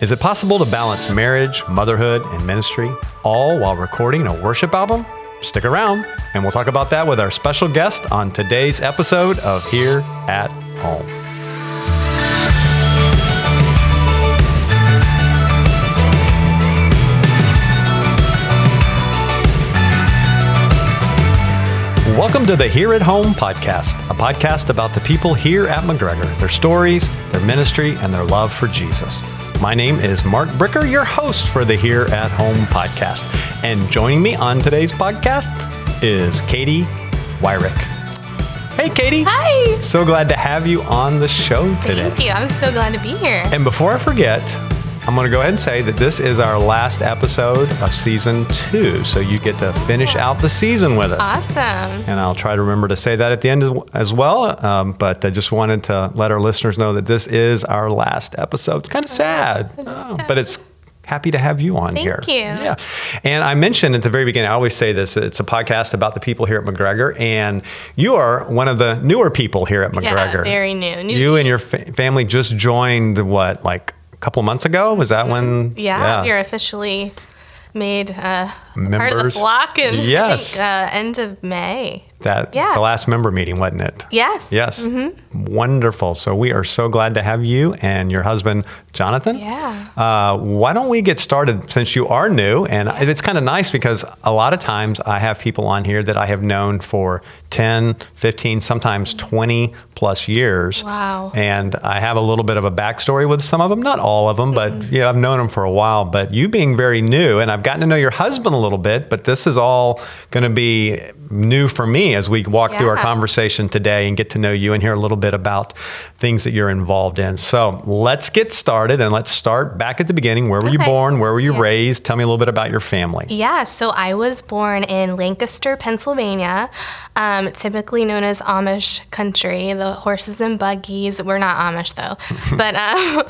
Is it possible to balance marriage, motherhood, and ministry all while recording a worship album? Stick around, and we'll talk about that with our special guest on today's episode of Here at Home. Welcome to the Here at Home podcast, a podcast about the people here at McGregor, their stories, their ministry, and their love for Jesus. My name is Mark Bricker, your host for the Here at Home podcast. And joining me on today's podcast is Katie Wyrick. Hey, Katie. Hi. So glad to have you on the show today. Thank you. I'm so glad to be here. And before I forget, I'm going to go ahead and say that this is our last episode of season two. So you get to finish out the season with us. Awesome. And I'll try to remember to say that at the end as, well. Um, but I just wanted to let our listeners know that this is our last episode. It's kind of sad, oh, sad. but it's happy to have you on Thank here. Thank you. Yeah. And I mentioned at the very beginning, I always say this it's a podcast about the people here at McGregor. And you are one of the newer people here at McGregor. Yeah, very new. new You and your fa- family just joined what, like couple months ago? Was that when? Mm-hmm. yeah, Yes. you're officially made uh, part of the flock in Yes. think, uh, end of May. that Yeah. the last member meeting, wasn't it? Yes. Yes. Wonderful. So we are so glad to have you and your husband, Jonathan. Yeah. Uh, why don't we get started since you are new? And it's kind of nice because a lot of times I have people on here that I have known for 10, 15, sometimes 20 plus years. Wow. And I have a little bit of a backstory with some of them, not all of them, but Mm-hmm. yeah, I've known them for a while. But you being very new, and I've gotten to know your husband a little bit, but this is all going to be new for me as we walk through our conversation today and get to know you and hear a little bit about things that you're involved in. So let's get started and let's start back at the beginning. Where were you born? Where were you Yeah. raised? Tell me a little bit about your family. Yeah, so I was born in Lancaster, Pennsylvania, um, typically known as Amish country. The horses and buggies. We're not Amish though, but um,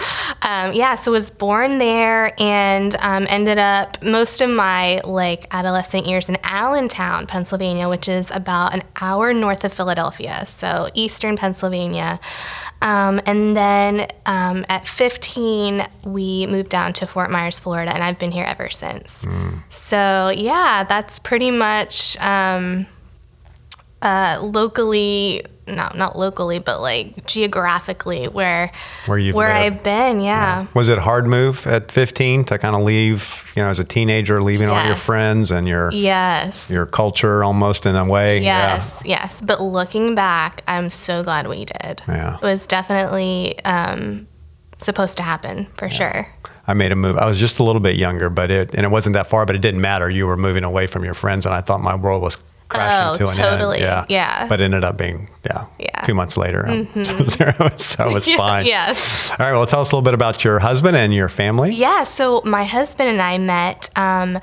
um, yeah. So was born there and um, ended up most of my like adolescent years in Allentown, Pennsylvania, which is about an hour north of Philadelphia, so eastern Pennsylvania. Um, and then um, at 15, we moved down to Fort Myers, Florida, and I've been here ever since. So, yeah, that's pretty much um, uh, locally, no, not locally, but like geographically where Where you've where lived. I've been. Yeah. Was it hard move at 15 to kind of leave, you know, as a teenager, leaving all your friends and your Yes. your culture almost in a way? Yes, yes. But looking back, I'm so glad we did. Yeah. It was definitely um, supposed to happen for sure. I made a move. I was just a little bit younger, but it and it wasn't that far, but it didn't matter. You were moving away from your friends, and I thought my world was crashing Oh, to an totally. end. Yeah. yeah. But ended up being yeah, Yeah. Mm-hmm. two months later. so that was, fine. yes. All right. Well, tell us a little bit about your husband and your family. Yeah, so my husband and I met um,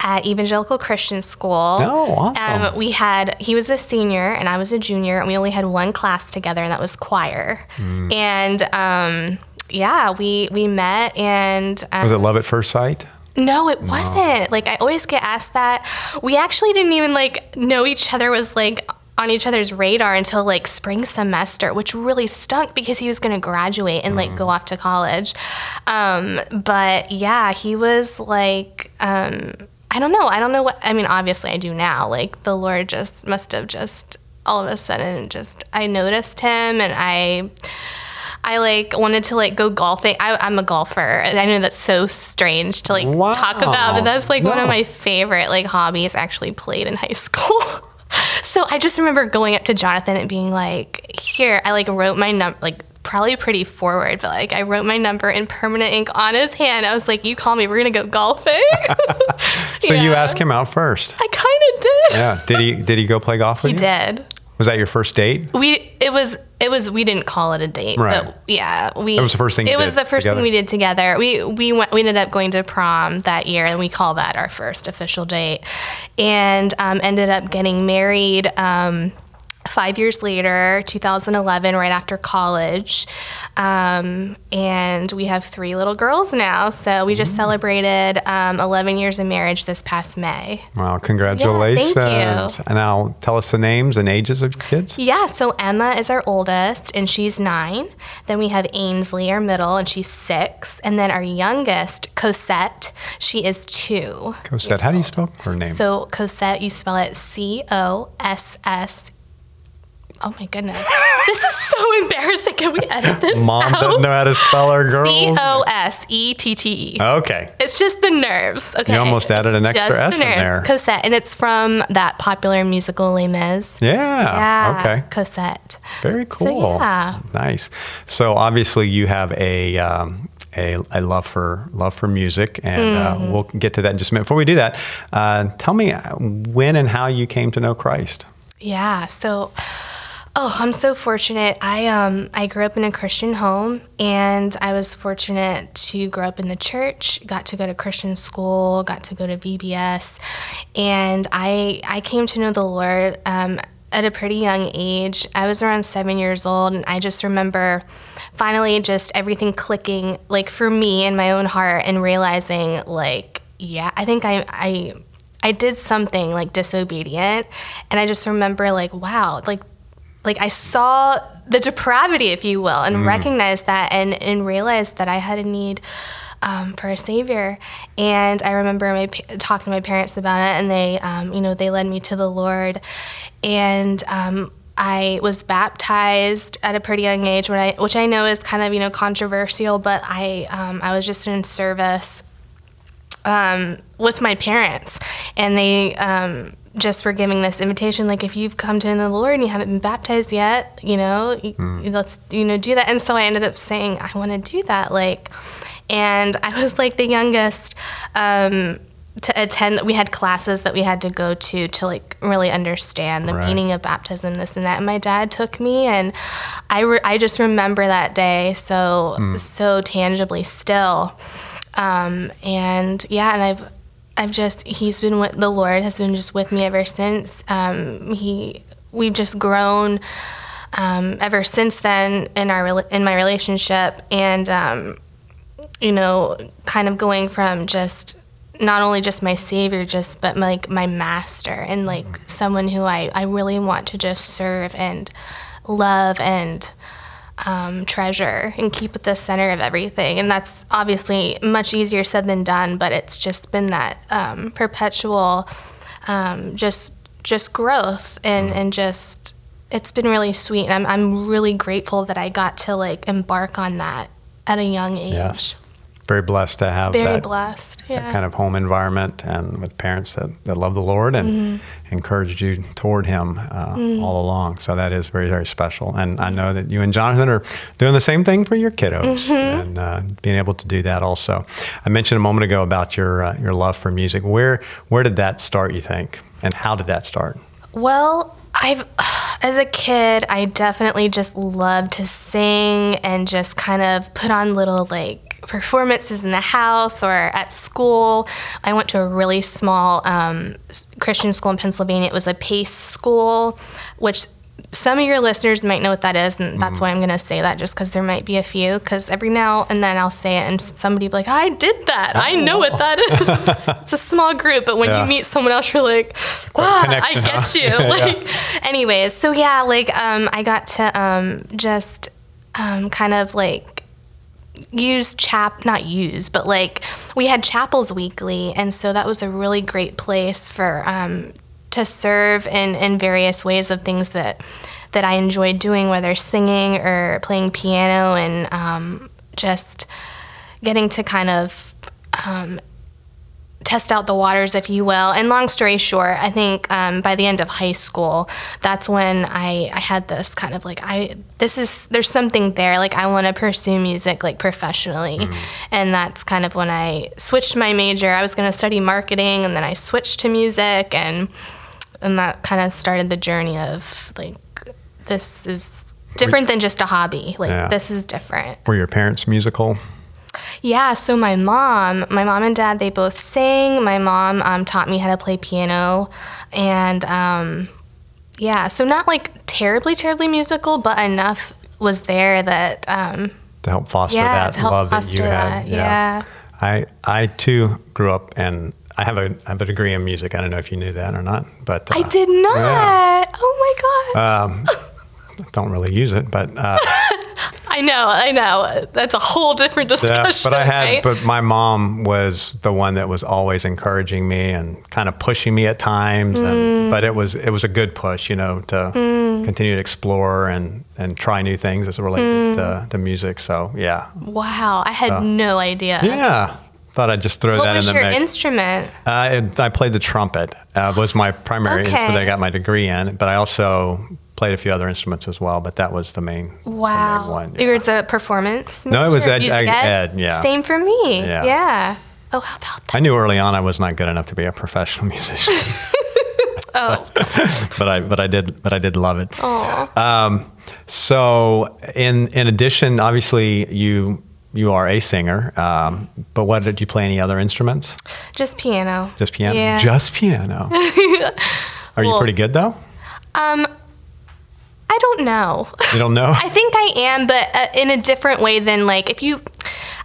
at Evangelical Christian School. Oh, awesome. Um, we had he was a senior and I was a junior, and we only had one class together, and that was choir. Hmm. And um, yeah, we we met, and um, Was it love at first sight? No, it wasn't. Like I always get asked that. We actually didn't even like know each other was like on each other's radar until like spring semester, which really stunk because he was going to graduate and like go off to college. Um, but yeah, he was like um, I don't know. I don't know what I mean, obviously I do now. Like the Lord just must have just all of a sudden just I noticed him and I I like wanted to like go golfing. I, I'm a golfer, and I know that's so strange to like Wow. talk about, but that's like one of my favorite like hobbies. Actually, played in high school. so I just remember going up to Jonathan and being like, "Here," I like wrote my number like probably pretty forward, but like I wrote my number in permanent ink on his hand. I was like, "You call me, we're gonna go golfing." So you Yeah. asked him out first. I kind of did. Yeah. Did he did he go play golf with He you? He did. Was that your first date? We it was it was we didn't call it a date, Right. but yeah, we. That was the first thing It was the first together? thing we did together. We we went we ended up going to prom that year, and we call that our first official date, and um, ended up getting married. Um, five years later, 2011, right after college. Um, and we have three little girls now. So we just celebrated um, 11 years of marriage this past May. Well, congratulations. Yeah, thank you. And now tell us the names and ages of your kids. Yeah, so Emma is our oldest, and she's nine. Then we have Ainsley, our middle, and she's six. And then our youngest, Cosette, she is two. Cosette, how do you spell her name? So Cosette, you spell it C O S S. Oh my goodness, this is so embarrassing. Can we edit this Mom out? doesn't know how to spell her girl. C O S E T T E. Okay. It's just the nerves. Okay. You almost added an extra just S the in there. Cosette, and it's from that popular musical Les Mis. Yeah. Yeah. Okay. Cosette. Very So, cool. yeah. Nice. So obviously you have a um, a, a love for love for music, and Mm-hmm. uh, we'll get to that in just a minute. Before we do that, uh, tell me when and how you came to know Christ. Yeah. So, oh, I'm so fortunate. I um I grew up in a Christian home, and I was fortunate to grow up in the church. Got to go to Christian school. Got to go to VBS, and I I came to know the Lord. Um, at a pretty young age, I was around seven years old, and I just remember finally just everything clicking, like for me in my own heart, and realizing, like, yeah, I think I, I I did something like disobedient and I just remember like wow like like I saw the depravity if you will and recognized that and and realized that I had a need um, for a savior. And I remember my talking to my parents about it and they um, you know they led me to the Lord. And um, I was baptized at a pretty young age, when I, which I know is kind of you know controversial, but I um, I was just in service um, with my parents, and they um, just for giving this invitation, like if you've come to know the Lord and you haven't been baptized yet, you know, y- let's you know do that. And so I ended up saying I want to do that, like, and I was like the youngest. Um, to attend we had classes that we had to go to to like really understand the Right. meaning of baptism this and that and my dad took me and i re- i just remember that day so so tangibly still um, and yeah, and I've I've just he's been with the Lord has been just with me ever since. Um, he we've just grown um, ever since then in our in my relationship, and um, you know, kind of going from just not only just my savior, just but like my master and like someone who I I really want to just serve and love and um, treasure and keep at the center of everything. And that's obviously much easier said than done, but it's just been that um, perpetual, um, just just growth and and just it's been really sweet. And I'm I'm really grateful that I got to like embark on that at a young age. Yes. Very blessed to have Very that, blessed. Yeah. that kind of home environment and with parents that, that love the Lord and Mm-hmm. encouraged you toward Him uh, all along. So that is very, very special. And I know that you and Jonathan are doing the same thing for your kiddos Mm-hmm. and uh, being able to do that also. I mentioned a moment ago about your uh, your love for music. Where where did that start? You think, and how did that start? Well, I've as a kid, I definitely just loved to sing and just kind of put on little like performances in the house or at school. I went to a really small um, Christian school in Pennsylvania. It was a PACE school, which some of your listeners might know what that is, and that's why I'm going to say that just because there might be a few. Because every now and then I'll say it, and somebody will be like, I did that. I know what that is. it's a small group, but when Yeah. you meet someone else, you're like, wow, I get huh? you. Yeah. Like, anyways, so yeah, like um, I got to um, just um, kind of like use chap not use but like we had chapels weekly and so that was a really great place for um, to serve in, in various ways of things that that I enjoyed doing whether singing or playing piano and um, just getting to kind of um, test out the waters, if you will. And long story short, I think um, by the end of high school, that's when I, I had this kind of like I this is there's something there. Like I want to pursue music like professionally, and that's kind of when I switched my major. I was going to study marketing, and then I switched to music, and and that kind of started the journey of like this is different than just a hobby. Like Yeah. this is different. Were your parents musical? Yeah, so my mom, my mom and dad, they both sang. My mom um, taught me how to play piano, and um, yeah, so not like terribly, terribly musical, but enough was there that um, to help foster Yeah, that help love that you had. that, yeah. I I too grew up and I have a I have a degree in music. I don't know if you knew that or not, but I uh, did not. yeah. Oh my god. Um, don't really use it, but uh, I know, I know. That's a whole different discussion. yeah, but I had right? but my mom was the one that was always encouraging me and kind of pushing me at times Mm. and but it was it was a good push, you know, to continue to explore and and try new things as it related Mm. to, to music. So yeah, wow, I had no idea. yeah. Thought I'd just throw What that was in the your instrument? Uh, it, I played the trumpet. Uh, was my primary Okay. instrument that I got my degree in, but I also played a few other instruments as well. But that was the main, the main Wow. one. You were a performance? No, it was ed- ed- ed, yeah. Same for me. Yeah. Yeah. Oh, how about that? I knew early on I was not good enough to be a professional musician, Oh, but I but I did but I did love it. aw. Um, so in in addition, obviously you you are a singer, um, but what did you play? Any other instruments? just piano. Just piano. Yeah. Just piano. are you pretty good though? Um, I don't know. You don't know. I think I am, but uh, in a different way than like if you.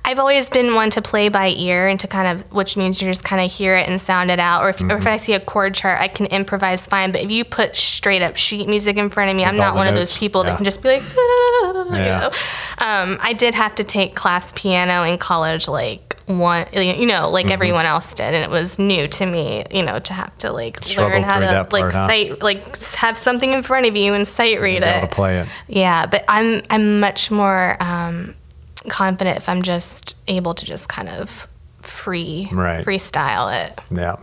I've always been one to play by ear and to kind of, which means you just kind of hear it and sound it out. Or if, Mm-hmm. if I see a chord chart, I can improvise fine. But if you put straight up sheet music in front of me, I'm not one of those people yeah. that can just be like, you know. Um, I did have to take class piano in college, like one, you know, Mm-hmm. like everyone else did, and it was new to me, you know, to have to like Struggle learn how to like sight, like have something in front of you and sight read it. to play it. Yeah, but I'm I'm much more um, confident if I'm just able to just kind of free Right. freestyle it. Yeah.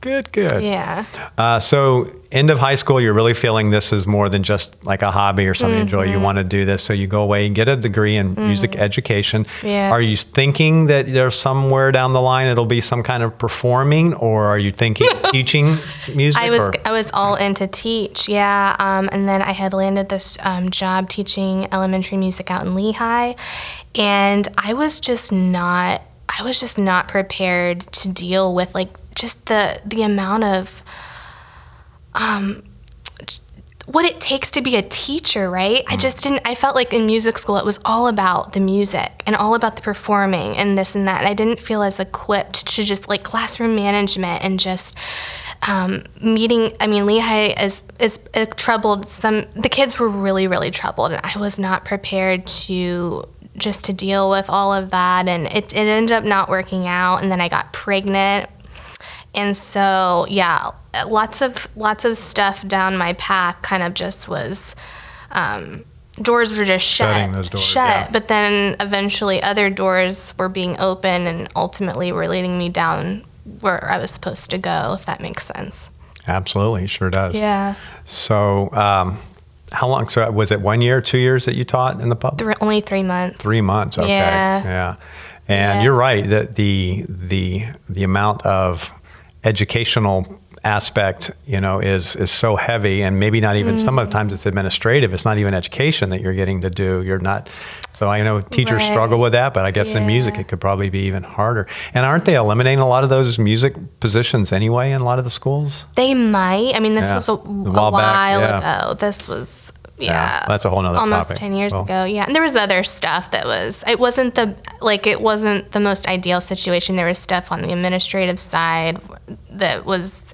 Good, good. Yeah. Uh, so, end of high school, you're really feeling this is more than just like a hobby or something you enjoy. Mm-hmm. You want to do this. So, you go away and get a degree in music education. Yeah. Are you thinking that there's somewhere down the line it'll be some kind of performing, or are you thinking teaching music? I was or- I was all into teach, yeah. Um, and then I had landed this um, job teaching elementary music out in Lehigh, and I was just not I was just not prepared to deal with like just the the amount of um, what it takes to be a teacher, right? I just didn't, I felt like in music school it was all about the music and all about the performing and this and that. And I didn't feel as equipped to just like classroom management and just um, meeting. I mean, Lehigh is, is, is troubled. Some, the kids were really, really troubled. And I was not prepared to just to deal with all of that. And it, it ended up not working out. And then I got pregnant and so yeah lots of lots of stuff down my path kind of just was um, doors were just shut those doors, shut yeah. but then eventually other doors were being open and ultimately were leading me down where i was supposed to go if that makes sense Absolutely, sure does. yeah So, um, how long? So, was it one year, two years that you taught in the pub? Thr only three months Three months. Okay. Yeah. Yeah. And Yeah. you're right that the the the amount of educational aspect, you know, is is so heavy, and maybe not even. Some Mm. of the times it's administrative. It's not even education that you're getting to do. You're not. So I know teachers Right. struggle with that, but I guess in music it could probably be even harder. And aren't they eliminating a lot of those music positions anyway in a lot of the schools? they might i mean this Yeah. was a, A a while while, back, yeah. ago this was Yeah, yeah, that's a whole nother almost topic. 10 years Well- ago yeah and there was other stuff that was it wasn't the like it wasn't the most ideal situation there was stuff on the administrative side that was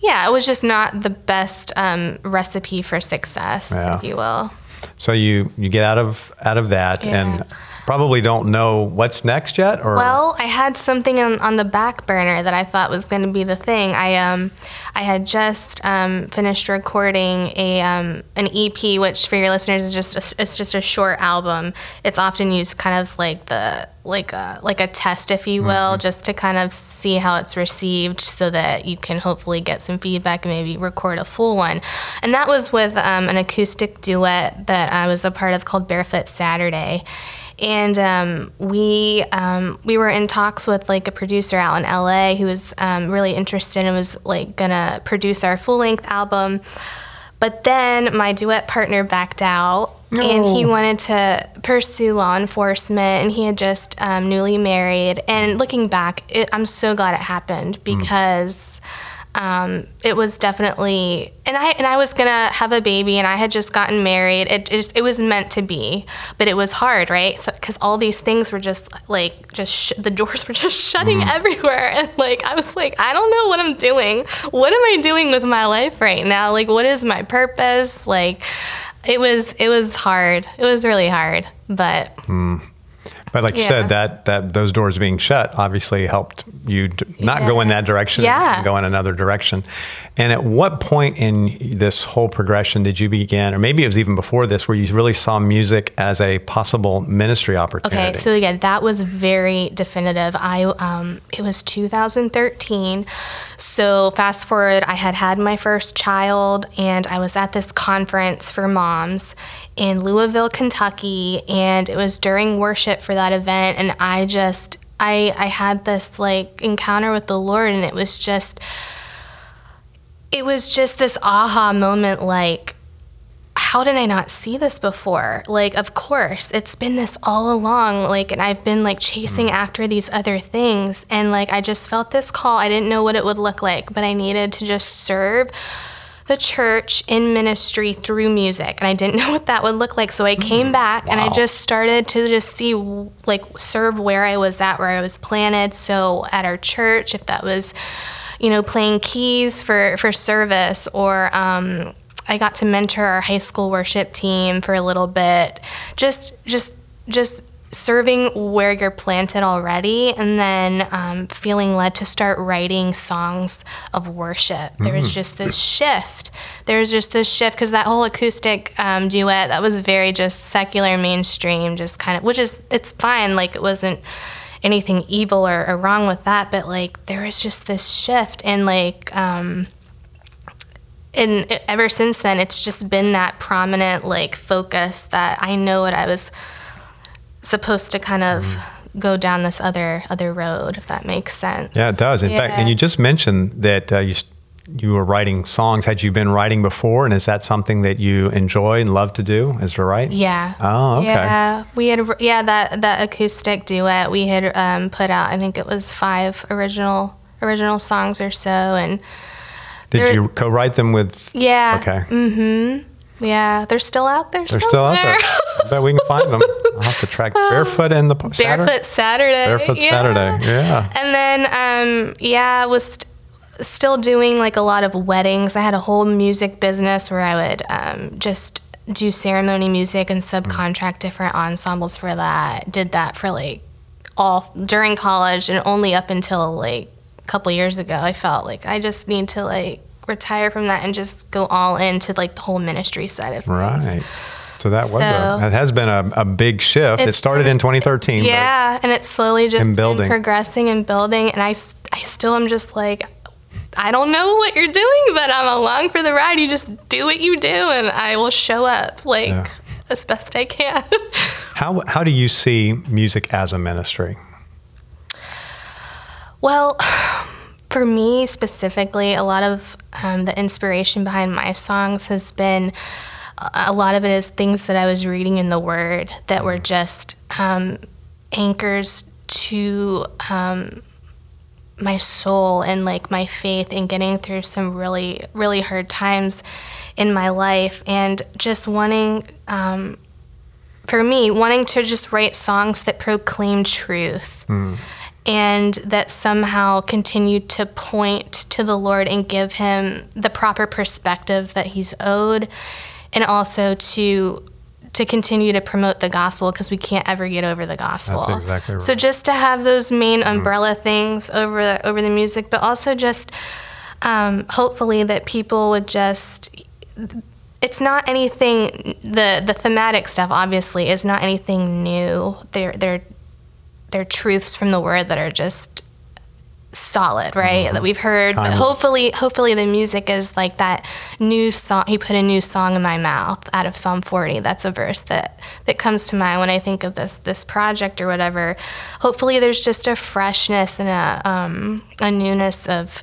yeah it was just not the best um, recipe for success Yeah. if you will So you you get out of out of that Yeah. and probably don't know what's next yet, or Well, I had something on, on the back burner that I thought was going to be the thing. I um, I had just um, finished recording a um, an EP, which for your listeners is just a, it's just a short album. It's often used kind of like the like a like a test, if you will, just to kind of see how it's received, so that you can hopefully get some feedback and maybe record a full one. And that was with um, an acoustic duet that I was a part of called Barefoot Saturday and um, we um, we were in talks with like a producer out in LA who was um, really interested and was like gonna produce our full length album. But then my duet partner backed out, and he wanted to pursue law enforcement, and he had just um, newly married. And looking back, it, I'm so glad it happened because. Um, it was definitely and I and I was gonna have a baby and I had just gotten married. It, it just it was meant to be, but it was hard, right? Because so, all these things were just like just sh- the doors were just shutting mm. everywhere, and like I was like I don't know what I'm doing. What am I doing with my life right now? Like what is my purpose? Like it was it was hard. It was really hard, but. Mm. But like yeah. you said, that that those doors being shut obviously helped you not yeah. go in that direction, yeah. go in another direction. And at what point in this whole progression did you begin, or maybe it was even before this, where you really saw music as a possible ministry opportunity? Okay, so yeah, that was very definitive. I um, it was 2013. So fast forward, I had had my first child, and I was at this conference for moms in Louisville, Kentucky, and it was during worship for that event, and I just I I had this like encounter with the Lord, and it was just it was just this aha moment like how did I not see this before? Like, of course, it's been this all along. Like, and I've been like chasing mm. after these other things. And like, I just felt this call. I didn't know what it would look like, but I needed to just serve the church in ministry through music. And I didn't know what that would look like. So I came mm. back wow. and I just started to just see, like, serve where I was at, where I was planted. So at our church, if that was, you know, playing keys for, for service or, um, I got to mentor our high school worship team for a little bit. Just, just, just serving where you're planted already, and then um, feeling led to start writing songs of worship. There was mm. just this shift. There was just this shift because that whole acoustic um, duet that was very just secular mainstream, just kind of, which is it's fine. Like it wasn't anything evil or, or, wrong with that, but like there was just this shift and like um, and ever since then it's just been that prominent like focus that I know what I was supposed to kind of mm go down this other other road if that makes sense. Yeah, it does. In yeah. fact, and you just mentioned that uh, you you were writing songs. Had you been writing before, and is that something that you enjoy and love to do? Is to write? Yeah. Oh, okay. Yeah, we had yeah that that acoustic duet we had um, put out. I think it was five original original songs or so, and did you co-write them with? Yeah. Okay. Mm-hmm. Yeah, they're still out there. They're still, still out there. I bet we can find them. I'll have to track barefoot in the Saturday? barefoot Saturday. Barefoot yeah. Saturday. Yeah. And then, um, yeah, I was st- still doing like a lot of weddings. I had a whole music business where I would um, just do ceremony music and subcontract mm. different ensembles for that. Did that for like all during college and only up until like a couple years ago, I felt like I just need to like retire from that and just go all into like the whole ministry side of things. Right. So that was so, a, that has been a, a big shift. It started in 2013. Yeah, and it's slowly just been progressing and building. And I, I still am just like, I don't know what you're doing, but I'm along for the ride. You just do what you do, and I will show up like yeah. as best I can. how how do you see music as a ministry? Well, for me specifically, a lot of um, the inspiration behind my songs has been a lot of it is things that I was reading in the Word that were just um, anchors to um, my soul and like my faith in getting through some really, really hard times in my life and just wanting. Um, for me, wanting to just write songs that proclaim truth. Mm and that somehow continue to point to the Lord and give him the proper perspective that he's owed and also to to continue to promote the gospel because we can't ever get over the gospel. That's exactly right. So just to have those main mm-hmm. umbrella mm things over the, over the music, but also just um, hopefully that people would just it's not anything the the thematic stuff obviously is not anything new. They're they're they're truths from the word that are just solid, right? Mm-hmm. That we've heard. But hopefully, hopefully the music is like that new song. He put a new song in my mouth out of Psalm 40. That's a verse that that comes to mind when I think of this this project or whatever. Hopefully, there's just a freshness and a um, a newness of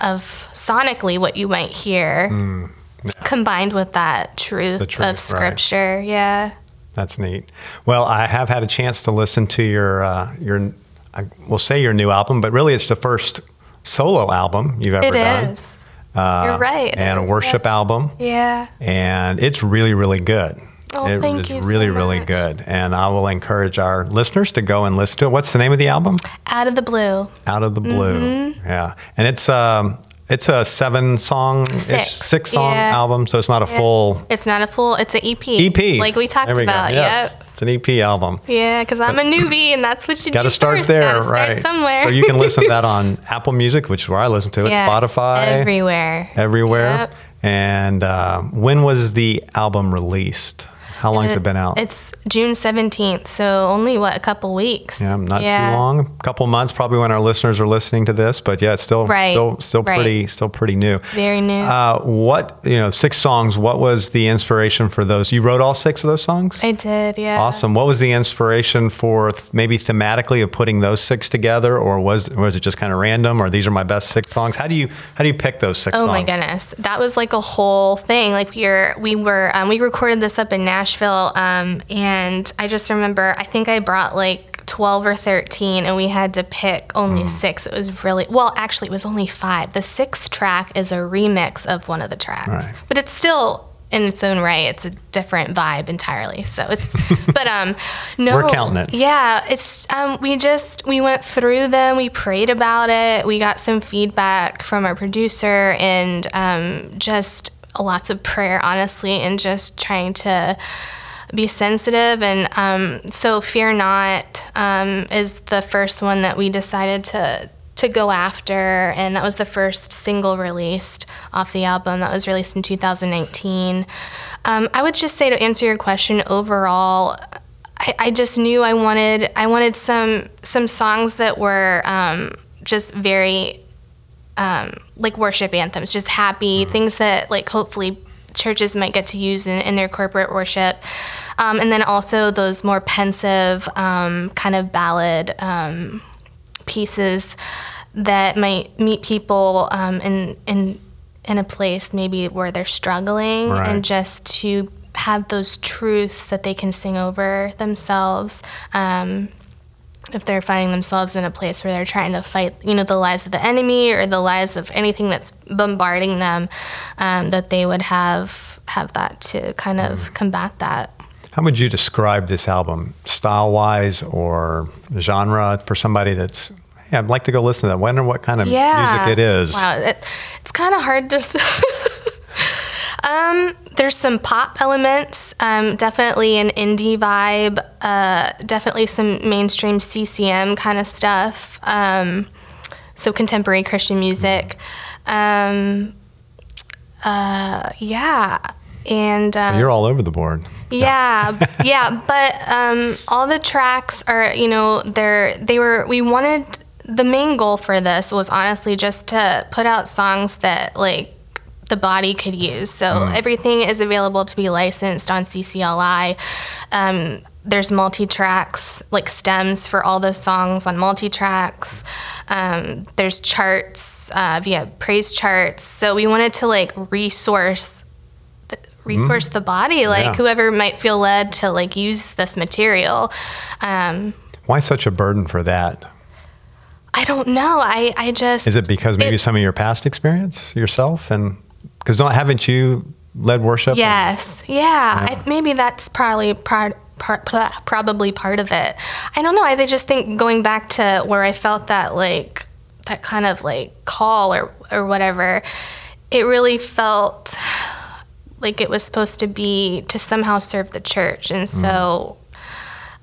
of sonically what you might hear. Mm, yeah. Combined with that truth, truth of scripture, right. yeah. That's neat. Well, I have had a chance to listen to your uh, your I will say your new album, but really it's the first solo album you've ever It done. is. Uh, You're right, And a worship album. Yeah. and it's really really good Oh, It thank is you so really really good and i will encourage our listeners to go and listen to it what's the name of the album Out of the blue. out of the blue Mm-hmm. yeah and it's um it's a seven song Six. six song Yeah. album so it's not a full It's not a full. It's an EP. ep Like we talked we go. about. yes Yep. it's an ep album Yeah, because I'm a newbie, and that's what you Got do to start first. there, Gotta start right? somewhere. So you can listen to that on Apple Music, which is where I listen to it, Yeah, Spotify, everywhere. everywhere. Yep. And uh, when was the album released? How long has it been out? It's June 17th, so only what a couple weeks. Yeah, not Yeah. too long. A couple months, probably when our listeners are listening to this. But yeah, it's still Right, still still right. pretty still pretty new. Very new. Uh, what you know, six songs. What was the inspiration for those? You wrote all six of those songs. I did, yeah. Awesome. What was the inspiration for th- maybe thematically of putting those six together, or was was it just kind of random? Or these are my best six songs? How do you how do you pick those six Oh songs? Oh my goodness, that was like a whole thing. Like we were, we were, um, we recorded this up in Nashville, um, and I just remember, I think I brought like twelve or thirteen, and we had to pick only Mm. six. It was really well, actually, it was only five. The sixth track is a remix of one of the tracks, Right. but it's still in its own right. It's a different vibe entirely. So it's, but um, no, We're counting it. yeah, it's um, we just we went through them. We prayed about it. We got some feedback from our producer and um, just lots of prayer, honestly, and just trying to be sensitive. And um, so, "Fear Not" um, is the first one that we decided to to go after, and that was the first single released off the album that was released in 2019. Um, I would just say to answer your question overall. I, I just knew I wanted I wanted some some songs that were um, just very um, like worship anthems, just happy things that like hopefully churches might get to use in, in their corporate worship, um, and then also those more pensive um, kind of ballad um, pieces that might meet people um, in in in a place maybe where they're struggling Right. and just to have those truths that they can sing over themselves um, if they're finding themselves in a place where they're trying to fight you know the lies of the enemy or the lies of anything that's bombarding them um, that they would have have that to kind of combat that How would you describe this album, style wise or genre, for somebody that's, hey, I'd like to go listen to that? Wonder what kind of music it is. Wow, it, it's kind of hard to. um, there's some pop elements, um, definitely an indie vibe, uh, definitely some mainstream CCM kind of stuff. Um, so contemporary Christian music. Um, uh, yeah, and um, You're all over the board. yeah, yeah, but um, all the tracks are, you know, they're they were. We wanted the main goal for this was honestly just to put out songs that like the body could use. So everything is available to be licensed on CCLI. Um, there's multi tracks, like stems for all those songs on multi tracks. Um, there's charts uh, via praise charts. So we wanted to like resource resource the body like Yeah. whoever might feel led to like use this material um Why such a burden for that? i don't know i i just Is it because maybe It- some of your past experience yourself and because don't haven't you led worship? yes yeah, I, maybe that's probably part Part, probably part of it. I don't know. I just think going back to where I felt that like that kind of like call or or whatever, it really felt like it was supposed to be to somehow serve the church. And so,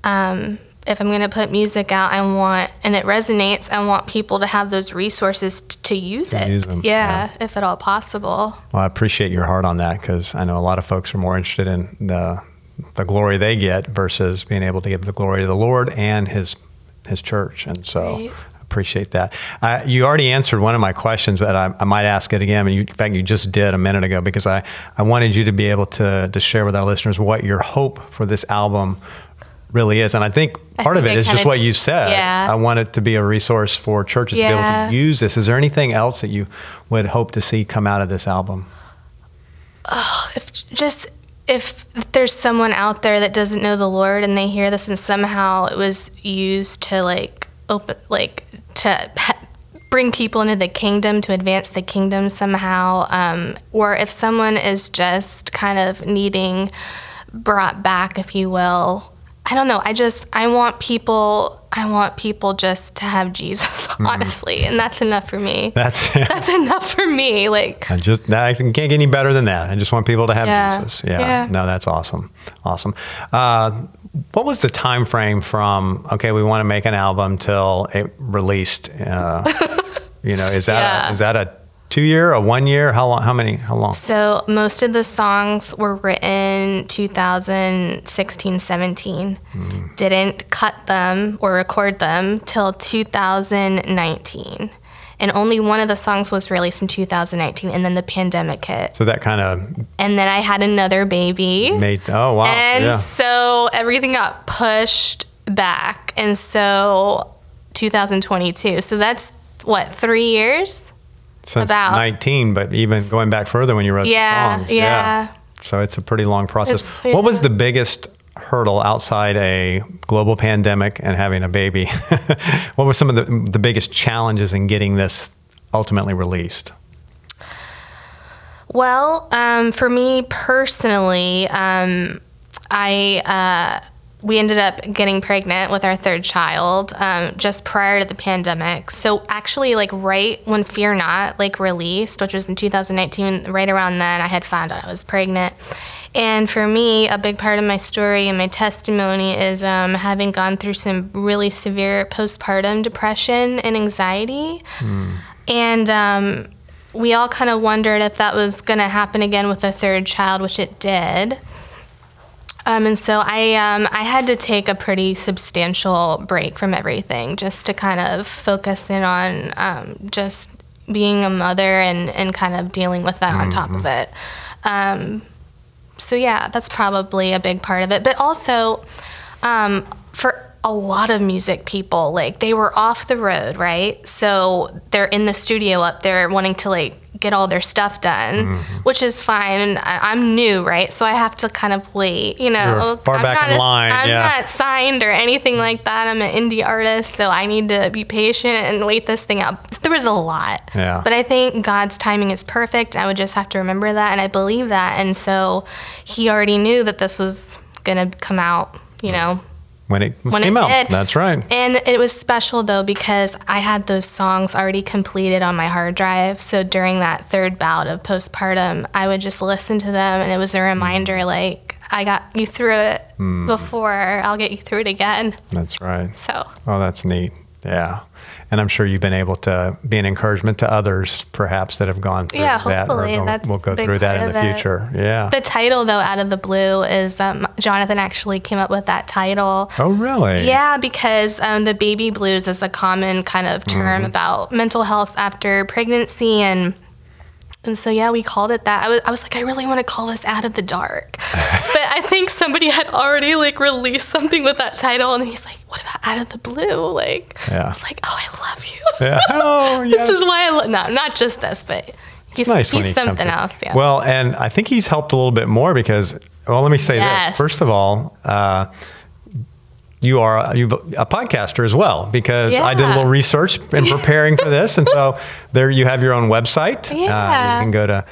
um, if I'm going to put music out, I want, and it resonates, I want people to have those resources t- to use it. use them, yeah, if at all possible. Well, I appreciate your heart on that because I know a lot of folks are more interested in the the glory they get versus being able to give the glory to the Lord and His His church, and so. Right. I Appreciate that. Uh, you already answered one of my questions, but I, I might ask it again. And you, in fact, you just did a minute ago because I, I wanted you to be able to to share with our listeners what your hope for this album really is. And I think part of think it I is just kinda- what you said. yeah. I want it to be a resource for churches to be able to use this. Is there anything else that you would hope to see come out of this album? if just if there's someone out there that doesn't know the Lord and they hear this and somehow it was used to like open like to bring people into the kingdom to advance the kingdom somehow, um, or if someone is just kind of needing brought back, if you will. I don't know. I just I want people I want people just to have Jesus, honestly, and that's enough for me. That's That's enough for me. Like I just I can't get any better than that. I just want people to have Yeah. Jesus. Yeah. Yeah. No, that's awesome. Awesome. Uh, what was the time frame from okay, we want to make an album till it released? Uh, you know, is that Yeah. a, is that a two year, a one year? How long? How many? How long? So most of the songs were written 2016, 17. Mm. Didn't cut them or record them till 2019. And only one of the songs was released in 2019, and then the pandemic hit. So that kind of And then I had another baby. made. Oh wow. And yeah. so everything got pushed back. And so 2022. So that's what, three years? Since about- 19, but even going back further when you wrote Yeah, the songs. yeah. So it's a pretty long process. It's- What was the biggest hurdle outside a global pandemic and having a baby? what were some of the, the biggest challenges in getting this ultimately released? Well, um, for me personally, um, I uh, we ended up getting pregnant with our third child um, just prior to the pandemic. So actually, like right when Fear Not like released, which was in 2019, right around then, I had found out I was pregnant. And for me, a big part of my story and my testimony is um, having gone through some really severe postpartum depression and anxiety. And um, we all kind of wondered if that was going to happen again with a third child, which it did. Um, and so I, um, I had to take a pretty substantial break from everything just to kind of focus in on um, just being a mother and, and kind of dealing with that on top of it. Um, so yeah, that's probably a big part of it. But also, um, for a lot of music people, like they were off the road, right? So they're in the studio up there wanting to like get all their stuff done, mm-hmm. which is fine. And I- I'm new, right? So I have to kind of wait, you know. You're far I'm back not in a- line, I'm yeah. not signed or anything like that. I'm an indie artist, so I need to be patient and wait this thing out. There was a lot. Yeah. But I think God's timing is perfect. I would just have to remember that, and I believe that. And so He already knew that this was gonna come out, you mm-hmm. know. When it When came it out. did. That's right. And it was special though because I had those songs already completed on my hard drive. So during that third bout of postpartum, I would just listen to them and it was a mm. reminder like, I got you through it mm. before, I'll get you through it again. That's right. So, Oh, that's neat. Yeah. And I'm sure you've been able to be an encouragement to others, perhaps, that have gone through Yeah, that. hopefully. That's we'll go through that in the future. Yeah. the title though, Out of the Blue, is um, Jonathan actually came up with that title. oh, really? Yeah, because um, the baby blues is a common kind of term Mm-hmm. about mental health after pregnancy and and so yeah, we called it that. I was, I was like, I really want to call this Out of the Dark, but I think somebody had already like released something with that title, and he's like, What about Out of the Blue? Like, Yeah. it's like, oh, I love you. Yeah. Oh, yes. this is why I love. No, not just this, but he's, nice he's something else. Yeah. Well, and I think he's helped a little bit more because, well, let me say Yes. this. First of all, uh, you are you a podcaster as well because I did a little research in preparing for this, and so there you have your own website. Uh, Yeah. you can go to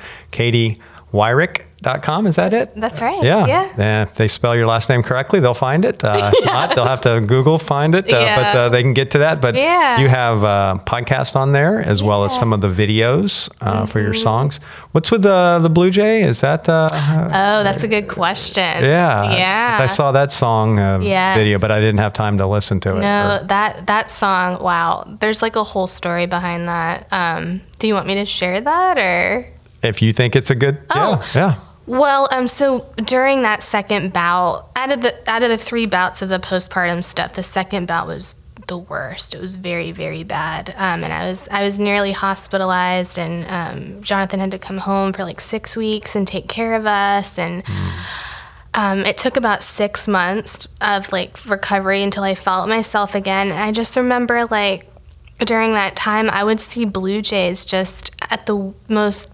katiewyrick.com. Is that it? that's right. Yeah. Yeah. And if they spell your last name correctly, they'll find it. Uh, if not, they'll have to Google find it, uh, but uh, they can get to that. But Yeah. you have a podcast on there as well as some of the videos uh, for Mm-hmm. your songs. What's with the the Blue Jay? Is that? Uh, oh, that's a good question. yeah. Yeah. I saw that song uh, Yes. video, but I didn't have time to listen to it. No, Or- that that song. Wow, there's like a whole story behind that. Um, do you want me to share that or? If you think it's a good, Oh. yeah, yeah. Well, um, so during that second bout, out of the out of the three bouts of the postpartum stuff, the second bout was the worst. It was very very bad, um, and I was I was nearly hospitalized, and um, Jonathan had to come home for like six weeks and take care of us, and. Um, it took about six months of like recovery until I felt myself again. And I just remember like during that time, I would see blue jays just at the most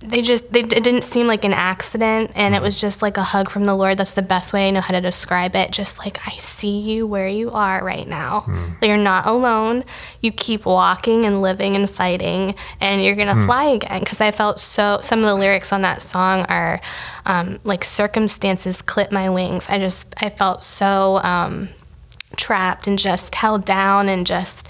they just they, it didn't seem like an accident and it was just like a hug from the lord. That's the best way i know how to describe it. Just like i see you where you are right now. Mm. you're not alone. You keep walking and living and fighting and you're gonna mm. fly again. Because i felt so some of the lyrics on that song are um, like circumstances clip my wings. I just i felt so um, trapped and just held down and just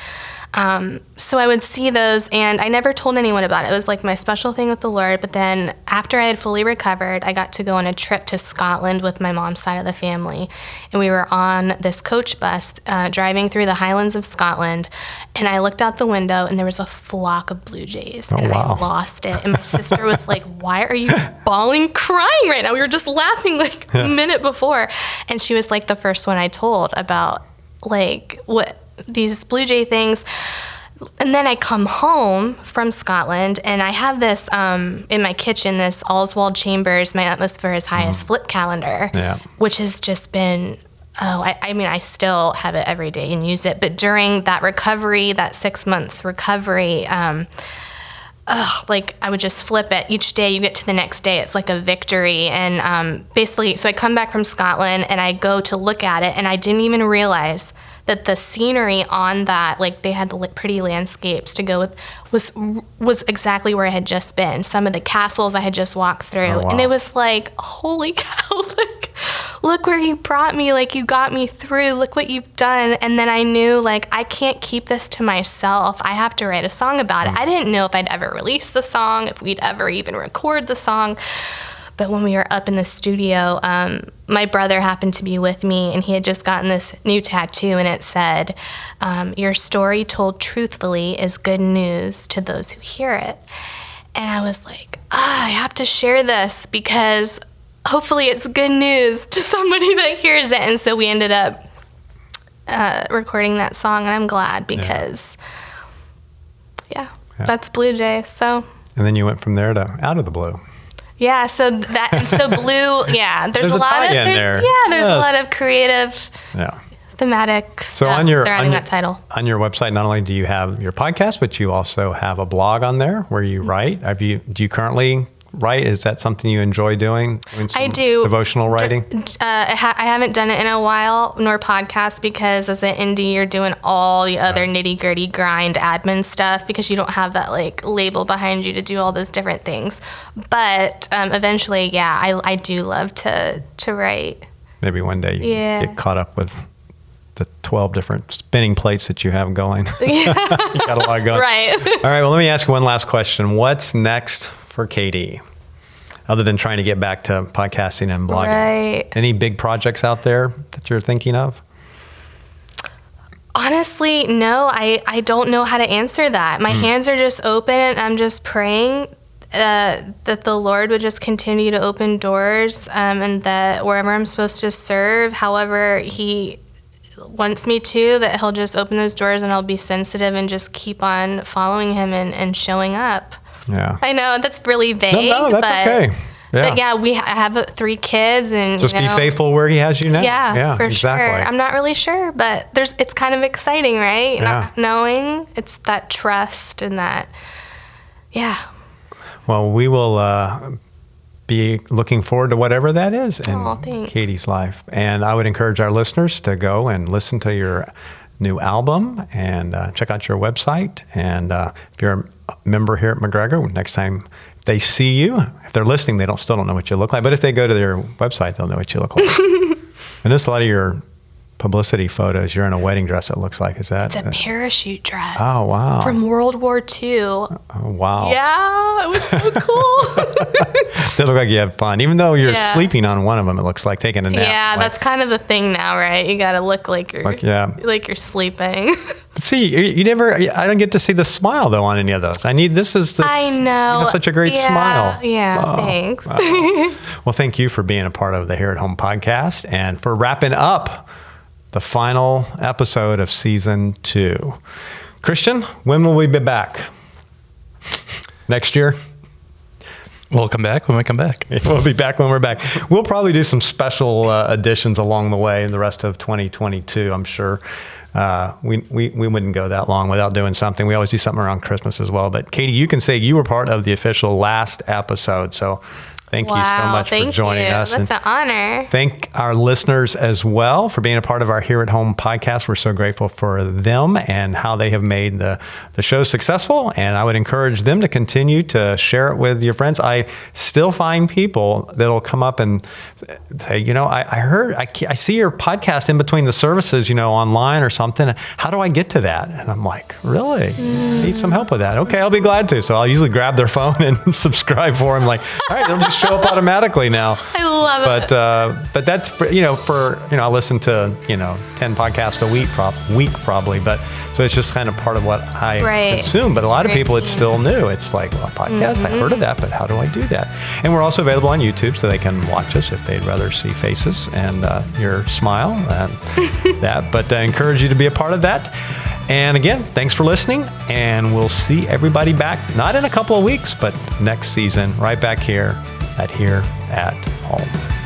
um, so I would see those, and I never told anyone about it. It was like my special thing with the Lord. But then after I had fully recovered, I got to go on a trip to Scotland with my mom's side of the family. And we were on this coach bus uh, driving through the Highlands of Scotland. And I looked out the window, and there was a flock of blue jays. Oh, and wow. I lost it. And my sister was like, Why are you bawling, crying right now? We were just laughing like a minute before. And she was like the first one I told about like what these Blue Jay things. And then I come home from Scotland, and I have this um, in my kitchen. This Oswald Chambers, My Utmost for His Highest mm. flip calendar, yeah. which has just been oh, I, I, mean, I still have it every day and use it. But during that recovery, that six months recovery, um, ugh, like I would just flip it. Each day you get to the next day, it's like a victory. And um, basically, so I come back from Scotland and I go to look at it, and I didn't even realize that the scenery on that, like they had pretty landscapes to go with, was was exactly where I had just been. Some of the castles I had just walked through, oh, wow. and it was like, holy cow! Like, look where you brought me. Like you got me through. Look what you've done. And then I knew like I can't keep this to myself. I have to write a song about it. Mm. I didn't know if I'd ever release the song, if we'd ever even record the song. But when we were up in the studio, um, my brother happened to be with me, and he had just gotten this new tattoo, and it said, um, Your story told truthfully is good news to those who hear it. And I was like, ah, I have to share this because hopefully it's good news to somebody that hears it. And so we ended up uh, recording that song, and I'm glad because, yeah, yeah, yeah. that's Blue Jay. So. And then you went from there to Out of the Blue. Yeah, so that and so blue. Yeah, there's, there's a, lot of there's, there. yeah, there's yes. a lot of creative. Yeah. Thematic so on your, surrounding on your, that title. On your website, not only do you have your podcast, but you also have a blog on there where you mm-hmm. write. Have you? Do you currently write? Is that something you enjoy doing? doing I do. Devotional writing? Uh, I, ha- I, haven't done it in a while, nor podcast, because as an indie, you're doing all the other right. nitty gritty grind admin stuff because you don't have that like label behind you to do all those different things. But um, eventually, yeah, I, I do love to, to write. Maybe one day you yeah. get caught up with the 12 different spinning plates that you have going. Yeah. you got a lot going. Right. All right. Well, let me ask you one last question. What's next for Katie? Other than trying to get back to podcasting and blogging, right. any big projects out there that you're thinking of? Honestly, no. I, I don't know how to answer that. My mm. hands are just open and I'm just praying uh, that the Lord would just continue to open doors um, and that wherever I'm supposed to serve, however He wants me to, that He'll just open those doors and I'll be sensitive and just keep on following Him and, and showing up. Yeah. I know that's really vague. No, no that's but, okay. Yeah. But yeah, we have three kids, and just you know, be faithful where He has you now. Yeah, yeah for exactly. sure. I'm not really sure, but there's it's kind of exciting, right? Yeah. Not knowing it's that trust and that, yeah. Well, we will uh, be looking forward to whatever that is in oh, Katie's life, and I would encourage our listeners to go and listen to your new album and uh, check out your website. And uh, if you're a member here at McGregor, next time they see you, if they're listening, they don't still don't know what you look like. But if they go to their website, they'll know what you look like. and just a lot of your publicity photos. You're in a wedding dress. It looks like is that? It's a parachute dress. Oh wow! From World War II. Oh, wow! Yeah, it was so cool. they look like you have fun, even though you're yeah. sleeping on one of them. It looks like taking a nap. Yeah, like, that's kind of the thing now, right? You got to look like you're like, yeah. like you're sleeping. But see, you never. I don't get to see the smile though on any of those. I need this is this. I know. You have such a great yeah, smile. Yeah. Oh, thanks. Wow. well, thank you for being a part of the Here at Home podcast and for wrapping up the final episode of season two. Christian, when will we be back? Next year? We'll come back when we come back. we'll be back when we're back. We'll probably do some special uh, additions along the way in the rest of 2022, I'm sure. uh, we, we, we wouldn't go that long without doing something. We always do something around Christmas as well. But Katie, you can say you were part of the official last episode. So Thank wow, you so much for joining you. us. That's and an honor. Thank our listeners as well for being a part of our Here at Home podcast. We're so grateful for them and how they have made the, the show successful. And I would encourage them to continue to share it with your friends. I still find people that'll come up and say, you know, I, I heard, I, I see your podcast in between the services, you know, online or something. How do I get to that? And I'm like, really? Mm. Need some help with that? Okay, I'll be glad to. So I'll usually grab their phone and subscribe for them. Like, all right, they'll just show up automatically now. I love but, it. But uh, but that's for, you know for you know I listen to you know ten podcasts a week prop week probably. But so it's just kind of part of what I right. consume. But it's a lot of people it's still new. It's like well, a podcast. Mm-hmm. I heard of that, but how do I do that? And we're also available on YouTube, so they can watch us if they'd rather see faces and uh, your smile and that. But I encourage you to be a part of that. And again, thanks for listening, and we'll see everybody back, not in a couple of weeks, but next season, right back here at Here at Home.